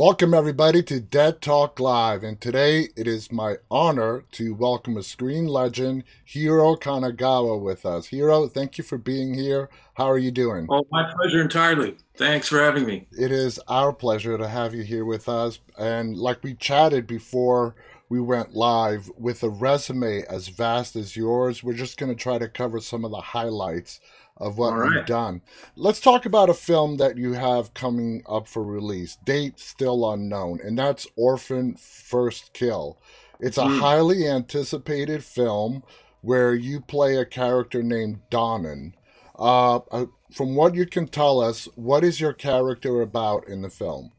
Welcome, everybody, to Dead Talk Live. And today it is my honor to welcome a screen legend, Hiro Kanagawa, with us. Hiro, thank you for being here. How are you doing? Oh, my pleasure entirely. Thanks for having me. It is our pleasure to have you here with us. And like we chatted before we went live, with a resume as vast as yours, we're just going to try to cover some of the highlights of what right. we've done. Let's talk about a film that you have coming up for release. Date still unknown, and that's Orphan First Kill. It's a mm. highly anticipated film where you play a character named Donnan. Uh, uh, from what you can tell us, what is your character about in the film?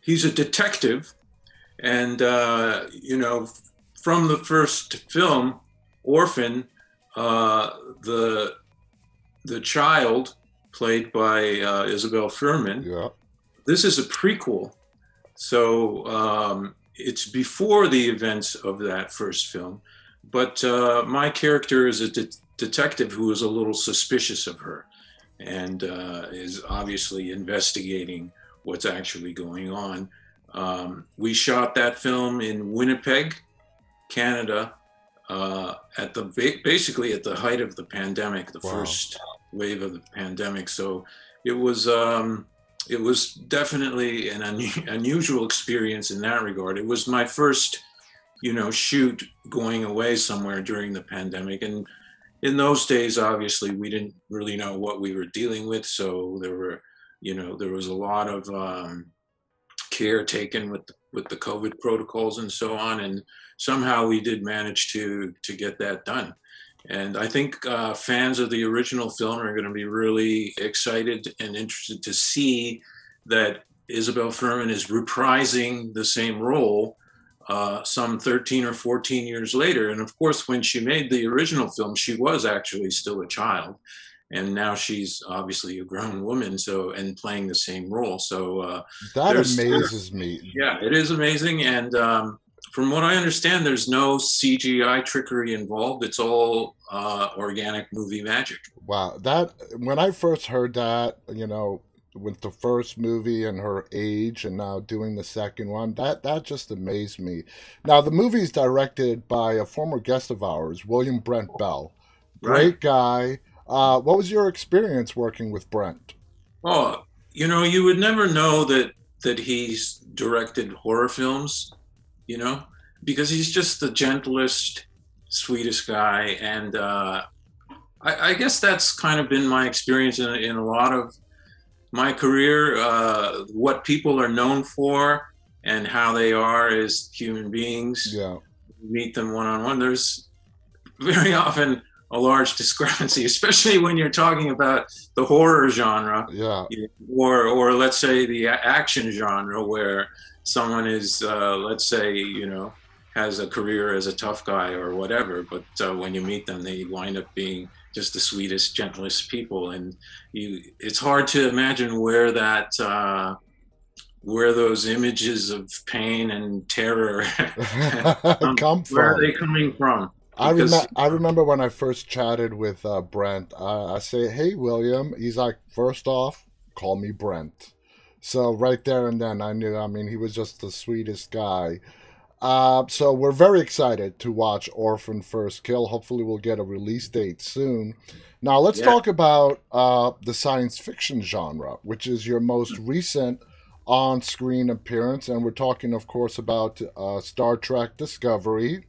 He's a detective, and uh, you know, from the first film, Orphan, uh, the the child, played by uh, Isabelle Fuhrman. Yeah. This is a prequel, so um, it's before the events of that first film. But uh, my character is a de- detective who is a little suspicious of her, and uh, is obviously investigating what's actually going on. Um, we shot that film in Winnipeg, Canada, uh, at the basically at the height of the pandemic, the wow. first wave of the pandemic. So it was um, it was definitely an un- unusual experience in that regard. It was my first, you know, shoot going away somewhere during the pandemic, and in those days, obviously, we didn't really know what we were dealing with. So there were, you know, there was a lot of um, care taken with the, with the COVID protocols and so on, and somehow we did manage to to get that done. And I think uh, fans of the original film are going to be really excited and interested to see that Isabelle Fuhrman is reprising the same role uh, some 13 or 14 years later. And of course, when she made the original film, she was actually still a child. And now she's obviously a grown woman, so and playing the same role. So uh, that amazes me. Yeah, it is amazing, and um, from what I understand, there's no CGI trickery involved. It's all uh, organic movie magic. Wow, that when I first heard that, you know, with the first movie and her age, and now doing the second one, that that just amazed me. Now the movie is directed by a former guest of ours, William Brent Bell. Great right. guy. Uh, what was your experience working with Brent? Oh, you know, you would never know that that he's directed horror films you know, because he's just the gentlest, sweetest guy. And uh, I, I, guess that's kind of been my experience in, in a lot of my career. Uh, what people are known for and how they are as human beings. Yeah. Meet them one on one. There's very often a large discrepancy, especially when you're talking about the horror genre, yeah, or or let's say the action genre, where someone is, uh, let's say, you know, has a career as a tough guy or whatever, but uh, when you meet them, they wind up being just the sweetest, gentlest people, and you. It's hard to imagine where that. Uh, where those images of pain and terror come from. Where are they coming from? I remember. I remember when I first chatted with uh, Brent. I say, "Hey, William." He's like, first off, call me Brent." So right there and then I knew, I mean, he was just the sweetest guy. Uh, so we're very excited to watch Orphan First Kill. Hopefully, we'll get a release date soon. Now, let's yeah. talk about uh, the science fiction genre, which is your most recent on screen appearance. And we're talking, of course, about uh, Star Trek Discovery.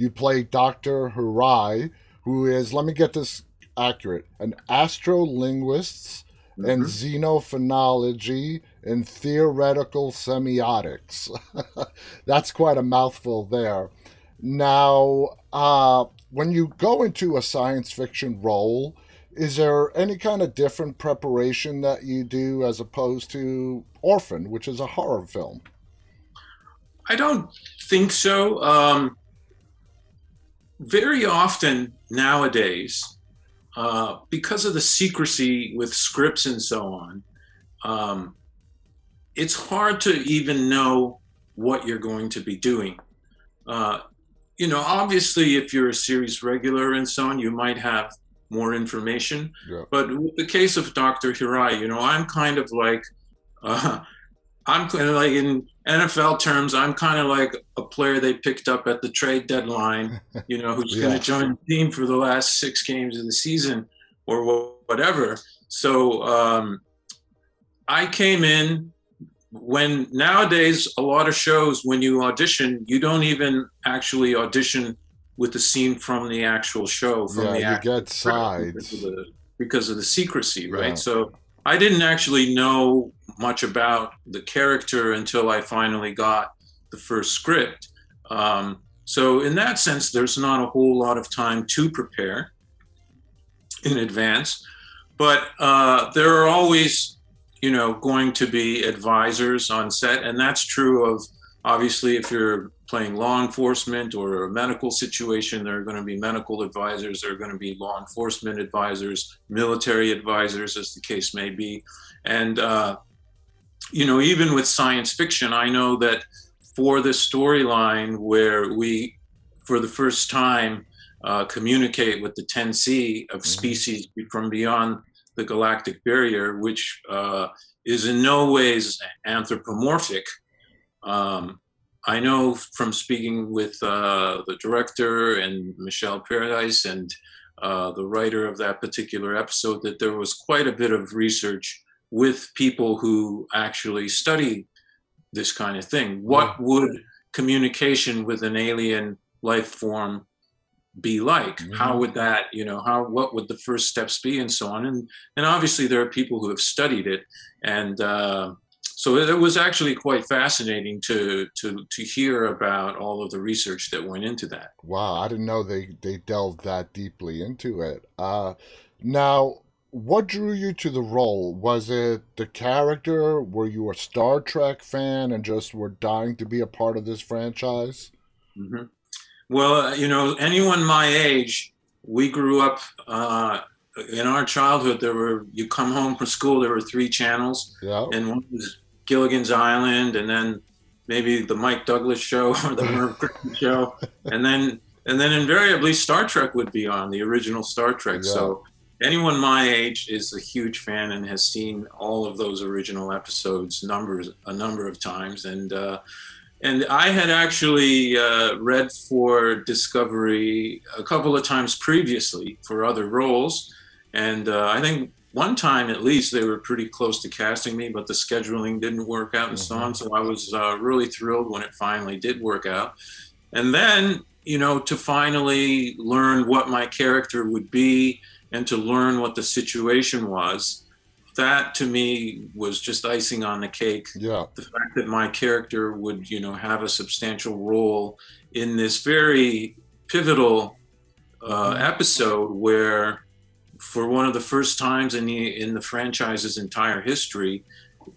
You play Dr. Hirai, who is, let me get this accurate, an astrolinguist mm-hmm. and xenophonology in theoretical semiotics. That's quite a mouthful there. Now, uh, when you go into a science fiction role, is there any kind of different preparation that you do as opposed to Orphan, which is a horror film? I don't think so. Um, very often nowadays, uh, because of the secrecy with scripts and so on, um, it's hard to even know what you're going to be doing. Uh, you know, obviously, if you're a series regular and so on, you might have more information. Yeah. But with the case of Dr. Hirai, you know, I'm kind of like, uh, I'm kind of like in NFL terms, I'm kind of like a player they picked up at the trade deadline, you know, who's yeah. going to join the team for the last six games of the season or whatever. So um, I came in when nowadays a lot of shows when you audition, you don't even actually audition with the scene from the actual show. From yeah, the you get sides because of the, because of the secrecy, right? Yeah. So I didn't actually know much about the character until I finally got the first script. Um, so in that sense, there's not a whole lot of time to prepare in advance, but uh, there are always, you know, going to be advisors on set, and that's true of obviously if you're playing law enforcement or a medical situation, there are going to be medical advisors, there are going to be law enforcement advisors, military advisors, as the case may be. And, uh, you know, even with science fiction, I know that for this storyline where we, for the first time, uh, communicate with the 10C of mm-hmm. species from beyond the galactic barrier, which uh, is in no ways anthropomorphic. Um, I know from speaking with uh, the director and Michelle Paradise and uh, the writer of that particular episode that there was quite a bit of research with people who actually study this kind of thing. What would communication with an alien life form be like? Mm-hmm. How would that, you know, how what would the first steps be, and so on? And and obviously there are people who have studied it, and uh, so it, was actually quite fascinating to to to hear about all of the research that went into that. Wow, I didn't know they they delved that deeply into it. Uh, now, what drew you to the role? Was it the character? Were you a Star Trek fan and just were dying to be a part of this franchise? Mm-hmm. Well, uh, you know, anyone my age, we grew up uh, in our childhood. There were you come home from school. There were three channels, yeah. and one was Gilligan's Island, and then maybe the Mike Douglas show or the Merv Griffin show, and then and then invariably Star Trek would be on the original Star Trek. Yeah. So anyone my age is a huge fan and has seen all of those original episodes numbers a number of times and. Uh, and I had actually uh, read for Discovery a couple of times previously for other roles. And uh, I think one time at least they were pretty close to casting me, but the scheduling didn't work out and mm-hmm. so on. So I was uh, really thrilled when it finally did work out. And then, you know, to finally learn what my character would be and to learn what the situation was, that to me was just icing on the cake. Yeah. The fact that my character would, you know, have a substantial role in this very pivotal uh, mm-hmm. episode where for one of the first times in the in the franchise's entire history,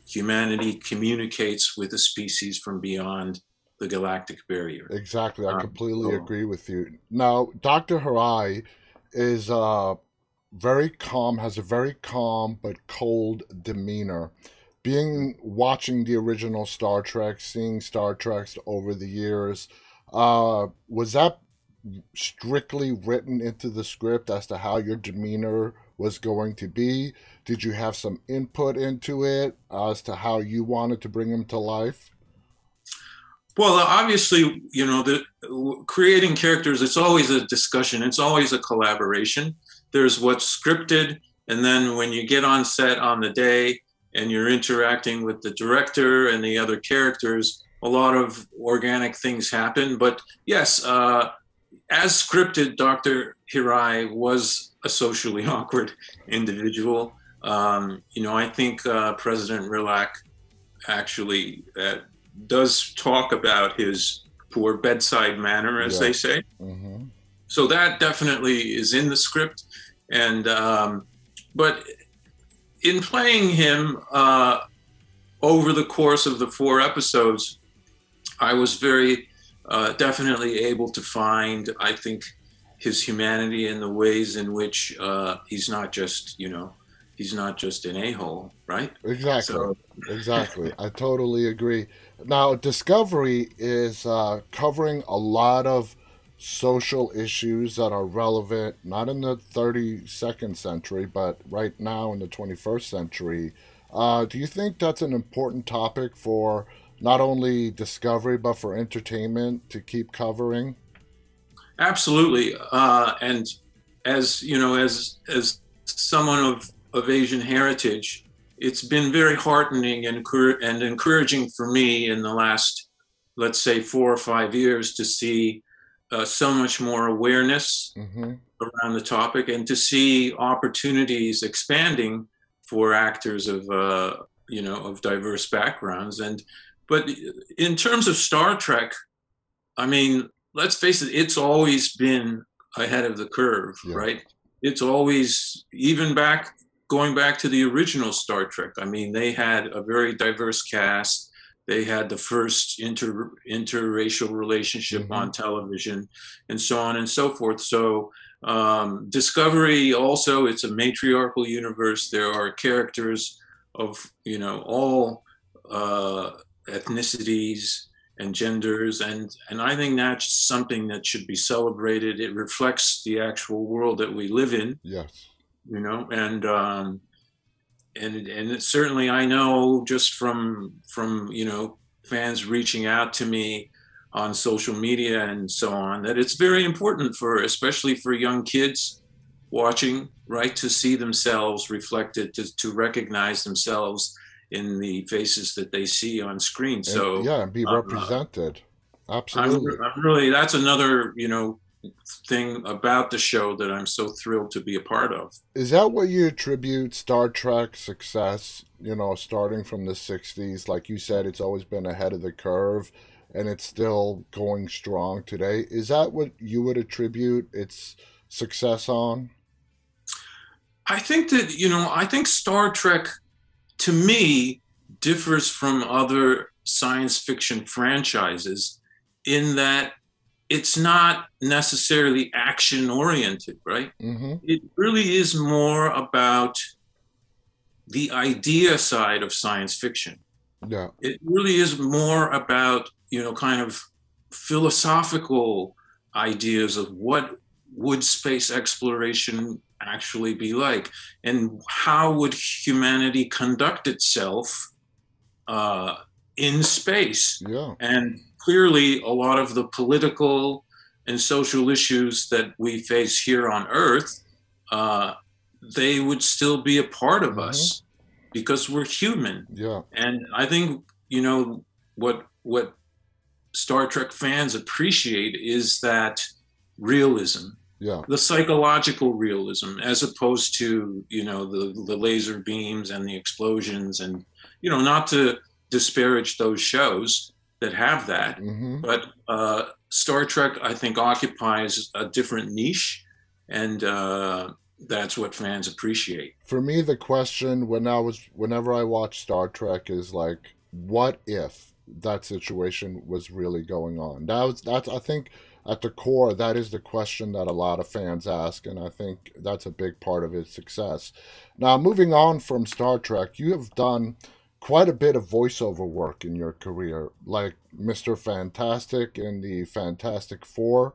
humanity communicates with a species from beyond the galactic barrier. Exactly, I um, completely agree with you. Now, Doctor Hirai is uh, very calm, has a very calm but cold demeanor. Being watching the original Star Trek, seeing Star Treks over the years, uh, was that strictly written into the script as to how your demeanor was going to be? Did you have some input into it as to how you wanted to bring him to life? Well, obviously, you know, the creating characters, it's always a discussion, it's always a collaboration. There's what's scripted, and then when you get on set on the day and you're interacting with the director and the other characters, a lot of organic things happen. But yes, uh, as scripted, Dr. Hirai was a socially awkward individual. Um, you know, I think uh, President Rillak actually uh, does talk about his poor bedside manner, as yeah. they say. Mm-hmm. So that definitely is in the script. And, um, but in playing him uh, over the course of the four episodes, I was very uh, definitely able to find, I think, his humanity in the ways in which uh, he's not just, you know, he's not just an a-hole, right? Exactly. So. exactly. I totally agree. Now, Discovery is uh, covering a lot of social issues that are relevant, not in the 32nd century, but right now in the 21st century. Uh, do you think that's an important topic for not only discovery but for entertainment to keep covering? Absolutely, uh, and as you know, as as someone of of Asian heritage, it's been very heartening and and encouraging for me in the last, let's say, four or five years to see uh, so much more awareness mm-hmm. around the topic and to see opportunities expanding for actors of uh, you know of diverse backgrounds and but in terms of Star Trek, I mean, let's face it, it's always been ahead of the curve, yeah. right? It's always even back going back to the original Star Trek. I mean, they had a very diverse cast. They had the first inter interracial relationship mm-hmm. on television, and so on and so forth. So um, Discovery also it's a matriarchal universe. There are characters of you know all uh, ethnicities and genders and and I think that's something that should be celebrated. It reflects the actual world that we live in. Yes. You know, and um and and it, certainly I know just from from you know fans reaching out to me on social media and so on that it's very important for especially for young kids watching right to see themselves reflected to, to recognize themselves in the faces that they see on screen. So and, yeah, and be represented. Uh, Absolutely. I'm, I'm, really that's another you know thing about the show that I'm so thrilled to be a part of. Is that what you attribute Star Trek success? You know, starting from the '60s, like you said, it's always been ahead of the curve, and it's still going strong today. Is that what you would attribute its success on? I think that you know, I think Star Trek to me, differs from other science fiction franchises in that it's not necessarily action oriented, right? Mm-hmm. It really is more about the idea side of science fiction. Yeah. It really is more about, you know, kind of philosophical ideas of what would space exploration actually be like? And how would humanity conduct itself uh, in space? Yeah. and clearly a lot of the political and social issues that we face here on earth uh, they would still be a part of mm-hmm. us because we're human. Yeah. And i think you know what what star trek fans appreciate is that realism yeah. The psychological realism as opposed to you know the the laser beams and the explosions and you know not to disparage those shows that have that mm-hmm. but uh, star trek i think occupies a different niche and uh, that's what fans appreciate. For me the question when i was whenever i watch star trek is like what if that situation was really going on? That was that's i think at the core, that is the question that a lot of fans ask, and I think that's a big part of its success. Now, moving on from Star Trek, you have done quite a bit of voiceover work in your career, like Mr. Fantastic and the Fantastic Four.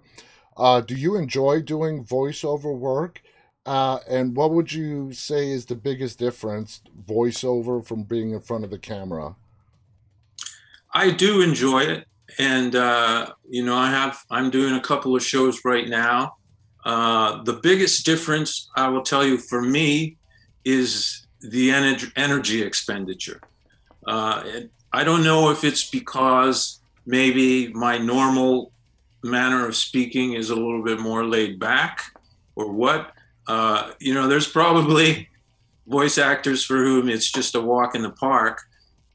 Uh, do you enjoy doing voiceover work? Uh, and what would you say is the biggest difference, voiceover from being in front of the camera? I do enjoy it and uh, you know i have i'm doing a couple of shows right now. Uh, the biggest difference i will tell you for me is the energy, energy expenditure. Uh, i don't know if it's because maybe my normal manner of speaking is a little bit more laid back or what. Uh, you know there's probably voice actors for whom it's just a walk in the park.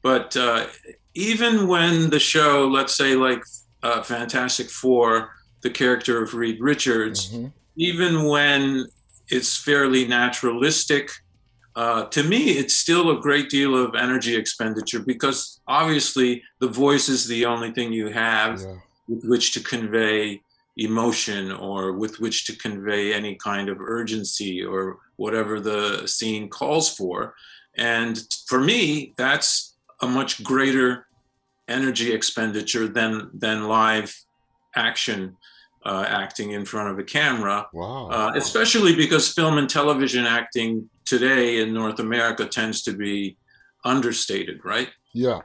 But uh, even when the show, let's say like uh, Fantastic Four, the character of Reed Richards, mm-hmm. even when it's fairly naturalistic, uh, to me, it's still a great deal of energy expenditure because obviously the voice is the only thing you have yeah. with which to convey emotion or with which to convey any kind of urgency or whatever the scene calls for. And for me, that's a much greater energy expenditure than than live action uh, acting in front of a camera. Wow. Uh, especially because film and television acting today in North America tends to be understated, right? Yeah.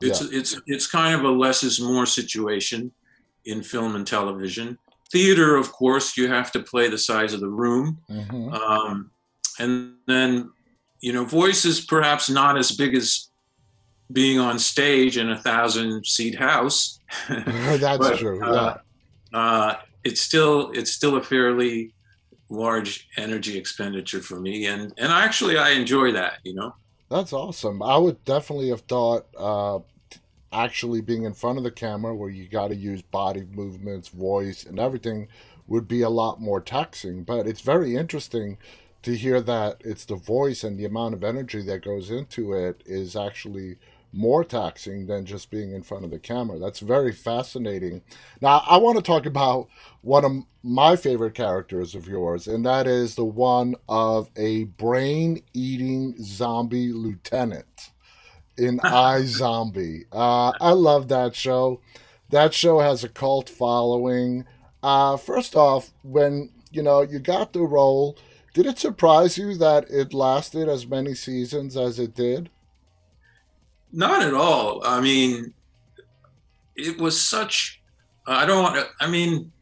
It's yeah. it's it's kind of a less is more situation in film and television. Theater, of course, you have to play the size of the room, mm-hmm. um, and then you know, voice is perhaps not as big as being on stage in a thousand seat house. That's but, true. Uh, yeah. Uh, it's still it's still a fairly large energy expenditure for me, and and actually I enjoy that. You know. That's awesome. I would definitely have thought uh, actually being in front of the camera, where you got to use body movements, voice, and everything, would be a lot more taxing. But it's very interesting to hear that it's the voice and the amount of energy that goes into it is actually more taxing than just being in front of the camera. That's very fascinating. Now, I want to talk about one of my favorite characters of yours, and that is the one of a brain eating zombie lieutenant in iZombie. Uh, I love that show. That show has a cult following. Uh, first off, when you know you got the role, did it surprise you that it lasted as many seasons as it did? Not at all. I mean, it was such. I don't want to. I mean,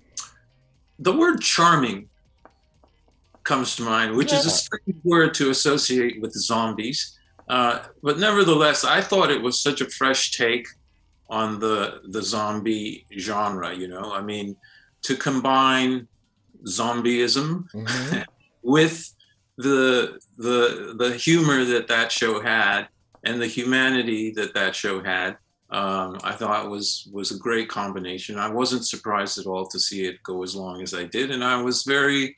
the word charming comes to mind, which yeah. is a strange word to associate with zombies. Uh, but nevertheless, I thought it was such a fresh take on the the zombie genre. You know, I mean, to combine zombieism mm-hmm. with the the the humor that that show had and the humanity that that show had. Um, I thought was was a great combination. I wasn't surprised at all to see it go as long as I did, and I was very,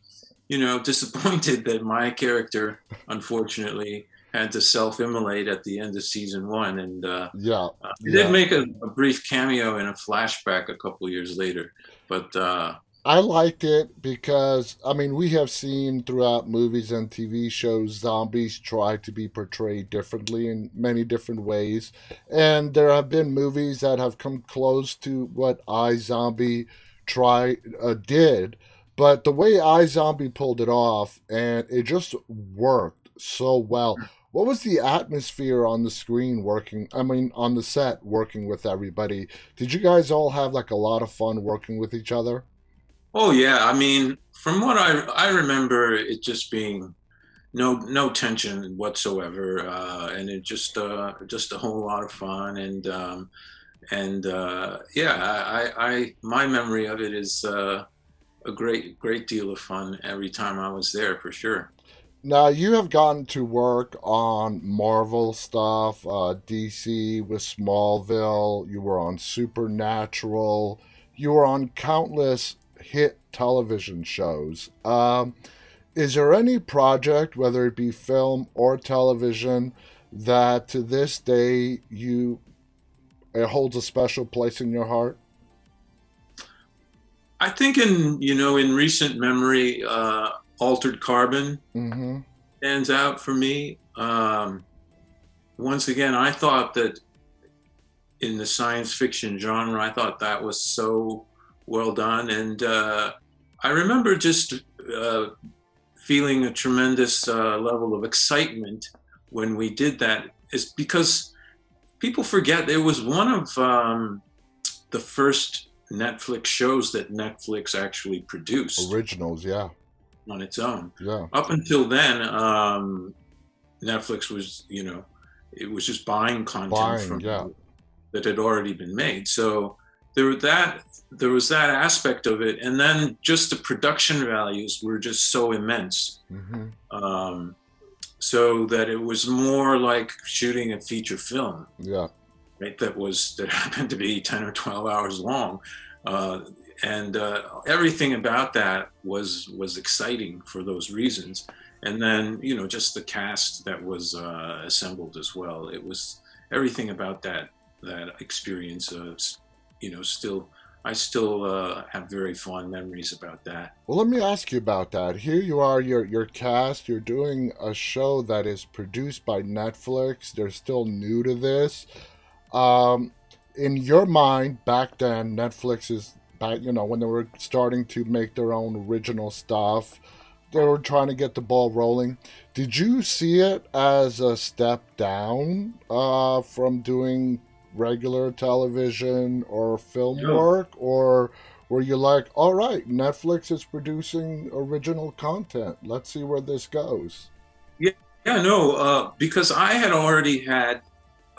you know, disappointed that my character, unfortunately, had to self-immolate at the end of season one. And uh, yeah, uh, he yeah. did make a, a, brief cameo in a flashback a couple years later, but uh, I liked it because I mean we have seen throughout movies and TV shows zombies try to be portrayed differently in many different ways, and there have been movies that have come close to what iZombie try uh, did, but the way iZombie pulled it off and it just worked so well. What was the atmosphere on the screen working? I mean, on the set working with everybody. Did you guys all have like a lot of fun working with each other? Oh yeah, I mean, from what I I remember, it just being no no tension whatsoever, uh, and it just uh, just a whole lot of fun and um, and uh, yeah, I, I my memory of it is uh, a great great deal of fun every time I was there for sure. Now you have gotten to work on Marvel stuff, uh, DC with Smallville. You were on Supernatural. You were on countless hit television shows. Um, is there any project, whether it be film or television, that to this day you it holds a special place in your heart? I think in you know in recent memory, uh, Altered Carbon mm-hmm. stands out for me. Um, once again, I thought that in the science fiction genre, I thought that was so well done. And uh, I remember just uh, feeling a tremendous uh, level of excitement when we did that, is because people forget it was one of um, the first Netflix shows that Netflix actually produced. Originals, yeah. On its own. Yeah. Up until then, um, Netflix was, you know, it was just buying content buying, from yeah. that had already been made. So there that there was that aspect of it, and then just the production values were just so immense, mm-hmm. um, so that it was more like shooting a feature film. Yeah, right. That was that happened to be ten or twelve hours long, uh, and uh, everything about that was was exciting for those reasons. And then you know just the cast that was uh, assembled as well. It was everything about that that experience of you know, still I still uh, have very fond memories about that. Well, let me ask you about that. Here you are, you're, you're cast, you're doing a show that is produced by Netflix. They're still new to this. Um, in your mind, back then, Netflix is back, you know, when they were starting to make their own original stuff, they were trying to get the ball rolling. Did you see it as a step down uh, from doing regular television or film No. work, or were you like, all right, Netflix is producing original content. Let's see where this goes. Yeah, yeah no, uh, because I had already had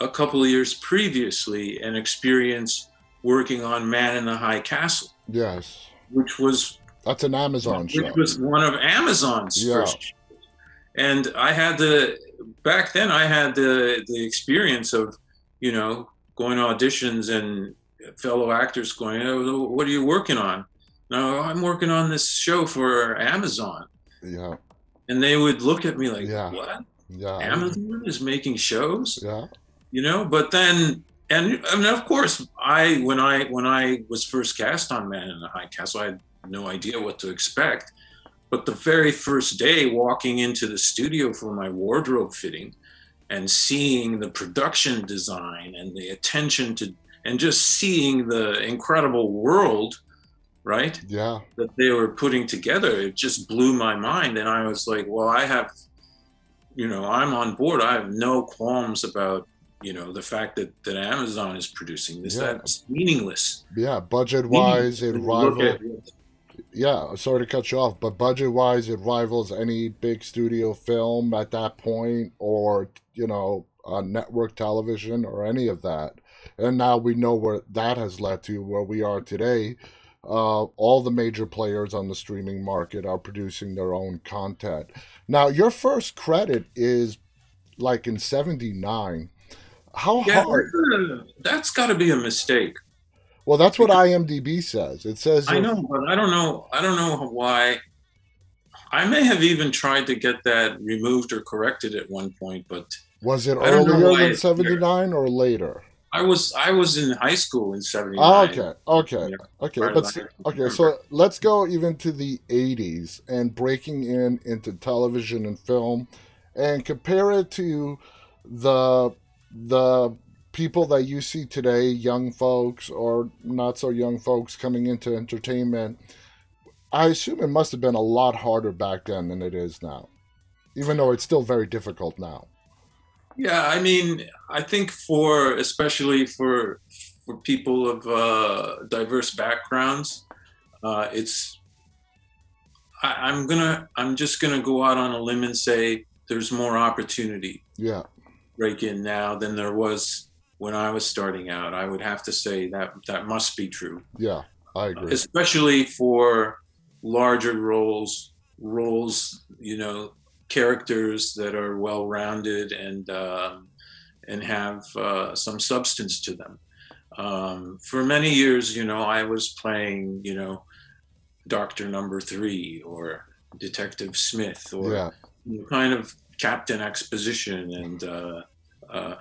a couple of years previously an experience working on Man in the High Castle, Yes, which was that's an Amazon show. which was one of Amazon's Yeah. first. shows. And I had the back then I had the the experience of you know going to auditions and fellow actors going, oh, "What are you working on?" No, I'm working on this show for Amazon, Yeah, and they would look at me like, Yeah. "What? yeah, Amazon is making shows?" yeah, you know but then and and of course i when i when i was first cast on man in the high castle i had no idea what to expect but the very first day walking into the studio for my wardrobe fitting and seeing the production design and the attention to and just seeing the incredible world right yeah, that they were putting together it just blew my mind and i was like well i have you know i'm on board i have no qualms about you know the fact that that amazon is producing this Yeah. that's meaningless yeah. Budget wise, it rivals. Yeah, sorry to cut you off, but budget wise, it rivals any big studio film at that point, or you know, uh, network television, or any of that. And now we know where that has led to where we are today. Uh, all the major players on the streaming market are producing their own content. Now, your first credit is like in '79. How yeah hard? that's got to be a mistake Well, that's what IMDb says. It says i know but i don't know i don't know why i may have even tried to get that removed or corrected at one point but was it I don't know earlier than '79 or later? i was i was in high school in 79 Oh, okay, okay, Yeah, okay. part of But okay, so let's go even to the '80s and breaking in into television and film, and compare it to the the people that you see today, young folks or not so young folks coming into entertainment. I assume it must have been a lot harder back then than it is now, even though it's still very difficult now. Yeah, I mean, I think for especially for for people of uh, diverse backgrounds, uh, it's I, I'm gonna I'm just gonna go out on a limb and say there's more opportunity Yeah, break in now than there was when I was starting out. I would have to say that that must be true, yeah, I agree. especially for larger roles, roles you know, characters that are well rounded and um, and have uh, some substance to them. Um, for many years, you know, I was playing, you know, Doctor Number Three or Detective Smith or Yeah, kind of Captain Exposition and uh, uh,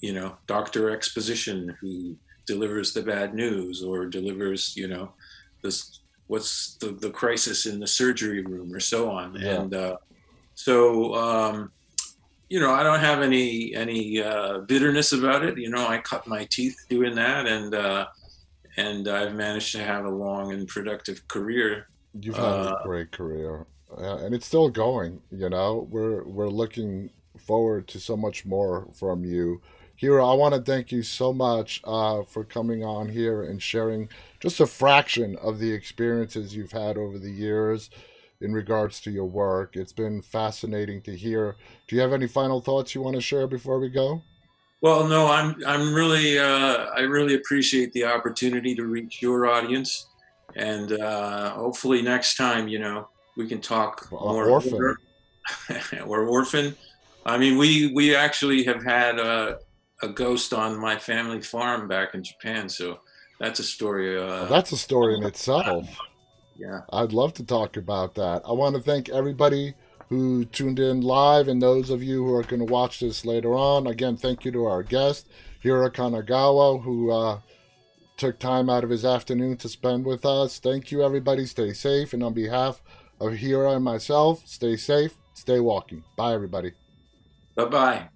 you know Doctor Exposition who delivers the bad news or delivers you know this what's the, the crisis in the surgery room or so on Yeah. and uh, so um, you know I don't have any any uh, bitterness about it you know I cut my teeth doing that and uh, and I've managed to have a long and productive career You've had a Uh, great career, uh, and it's still going. You know, we're we're looking forward to so much more from you. Hiro, I want to thank you so much uh, for coming on here and sharing just a fraction of the experiences you've had over the years in regards to your work. It's been fascinating to hear. Do you have any final thoughts you want to share before we go? Well, no, I'm I'm really uh, I really appreciate the opportunity to reach your audience, and uh, hopefully next time, you know, we can talk Uh, more. Orphan. or orphan. I mean, we we actually have had a, a ghost on my family farm back in Japan, so that's a story. Uh, That's a story in itself. yeah. I'd love to talk about that. I want to thank everybody who tuned in live and those of you who are going to watch this later on. Again, thank you to our guest, Hiro Kanagawa, who uh, took time out of his afternoon to spend with us. Thank you, everybody. Stay safe. And on behalf of Hira and myself, stay safe, stay walking. Bye, everybody. Bye bye.